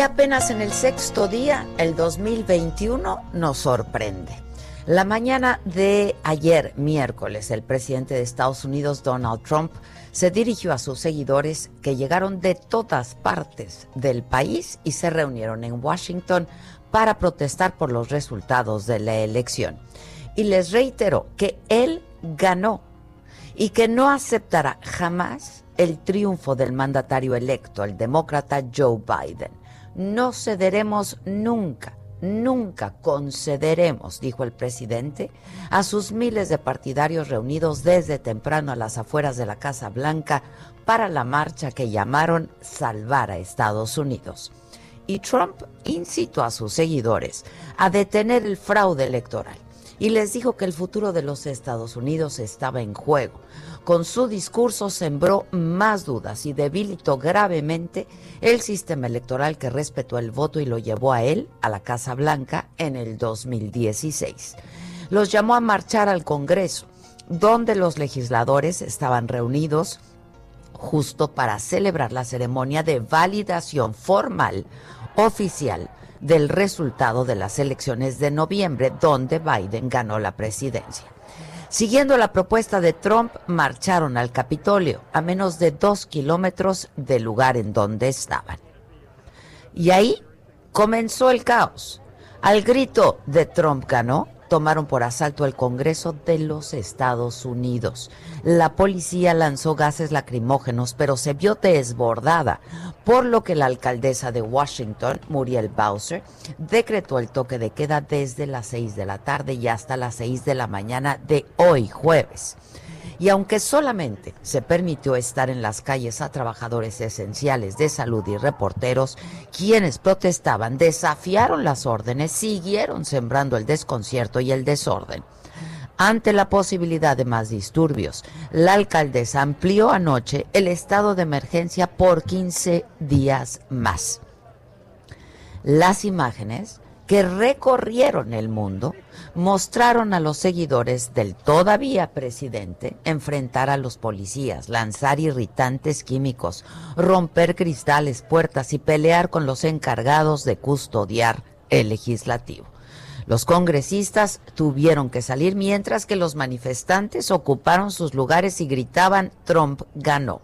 Apenas en el sexto día, el 2021 nos sorprende. La mañana de ayer, miércoles, el presidente de Estados Unidos, Donald Trump, se dirigió a sus seguidores que llegaron de todas partes del país y se reunieron en Washington para protestar por los resultados de la elección. Y les reiteró que él ganó y que no aceptará jamás el triunfo del mandatario electo, el demócrata Joe Biden. No cederemos nunca, nunca concederemos, dijo el presidente, a sus miles de partidarios reunidos desde temprano a las afueras de la Casa Blanca para la marcha que llamaron Salvar a Estados Unidos. Y Trump incitó a sus seguidores a detener el fraude electoral y les dijo que el futuro de los Estados Unidos estaba en juego con su discurso sembró más dudas y debilitó gravemente el sistema electoral que respetó el voto y lo llevó a él, a la Casa Blanca, en el 2016. Los llamó a marchar al Congreso, donde los legisladores estaban reunidos justo para celebrar la ceremonia de validación formal oficial del resultado de las elecciones de noviembre, donde Biden ganó la presidencia. Siguiendo la propuesta de Trump, marcharon al Capitolio, a menos de dos kilómetros del lugar en donde estaban. Y ahí comenzó el caos. Al grito de Trump ganó, tomaron por asalto el Congreso de los Estados Unidos. La policía lanzó gases lacrimógenos, pero se vio desbordada, por lo que la alcaldesa de Washington, Muriel Bowser, decretó el toque de queda desde las 6 de la tarde y hasta las 6 de la mañana de hoy jueves. Y aunque solamente se permitió estar en las calles a trabajadores esenciales de salud y reporteros, quienes protestaban desafiaron las órdenes, siguieron sembrando el desconcierto y el desorden. Ante la posibilidad de más disturbios, la alcaldesa amplió anoche el estado de emergencia por 15 días más. Las imágenes que recorrieron el mundo mostraron a los seguidores del todavía presidente enfrentar a los policías, lanzar irritantes químicos, romper cristales, puertas y pelear con los encargados de custodiar el legislativo. Los congresistas tuvieron que salir mientras que los manifestantes ocuparon sus lugares y gritaban Trump ganó.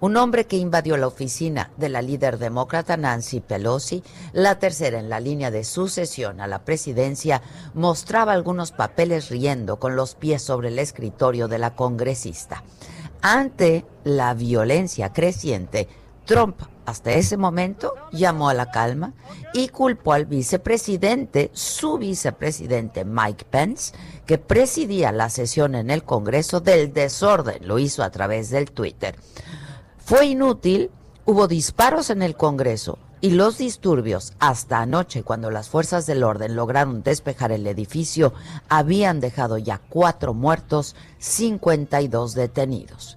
Un hombre que invadió la oficina de la líder demócrata Nancy Pelosi, la tercera en la línea de sucesión a la presidencia, mostraba algunos papeles riendo con los pies sobre el escritorio de la congresista. Ante la violencia creciente, Trump hasta ese momento llamó a la calma y culpó al vicepresidente, su vicepresidente Mike Pence, que presidía la sesión en el Congreso del desorden. Lo hizo a través del Twitter. Fue inútil, hubo disparos en el Congreso y los disturbios hasta anoche cuando las fuerzas del orden lograron despejar el edificio habían dejado ya cuatro muertos, 52 detenidos.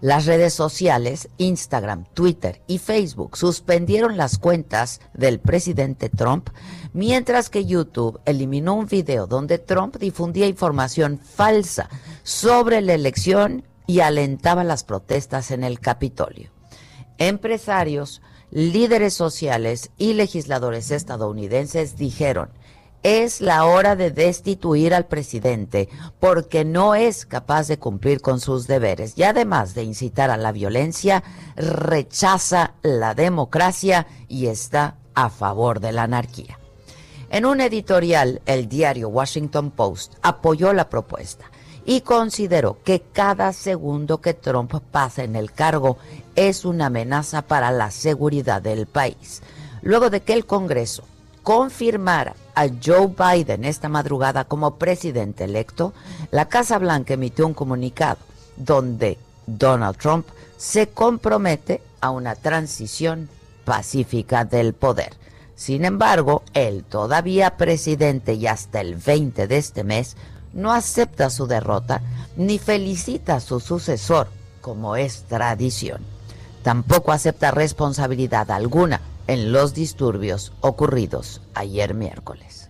Las redes sociales, Instagram, Twitter y Facebook suspendieron las cuentas del presidente Trump, mientras que YouTube eliminó un video donde Trump difundía información falsa sobre la elección y alentaba las protestas en el Capitolio. Empresarios, líderes sociales y legisladores estadounidenses dijeron es la hora de destituir al presidente porque no es capaz de cumplir con sus deberes y además de incitar a la violencia, rechaza la democracia y está a favor de la anarquía. En un editorial, el diario Washington Post apoyó la propuesta y consideró que cada segundo que Trump pasa en el cargo es una amenaza para la seguridad del país. Luego de que el Congreso confirmara a Joe Biden esta madrugada como presidente electo, la Casa Blanca emitió un comunicado donde Donald Trump se compromete a una transición pacífica del poder. Sin embargo, el todavía presidente y hasta el 20 de este mes no acepta su derrota ni felicita a su sucesor, como es tradición. Tampoco acepta responsabilidad alguna en los disturbios ocurridos ayer miércoles.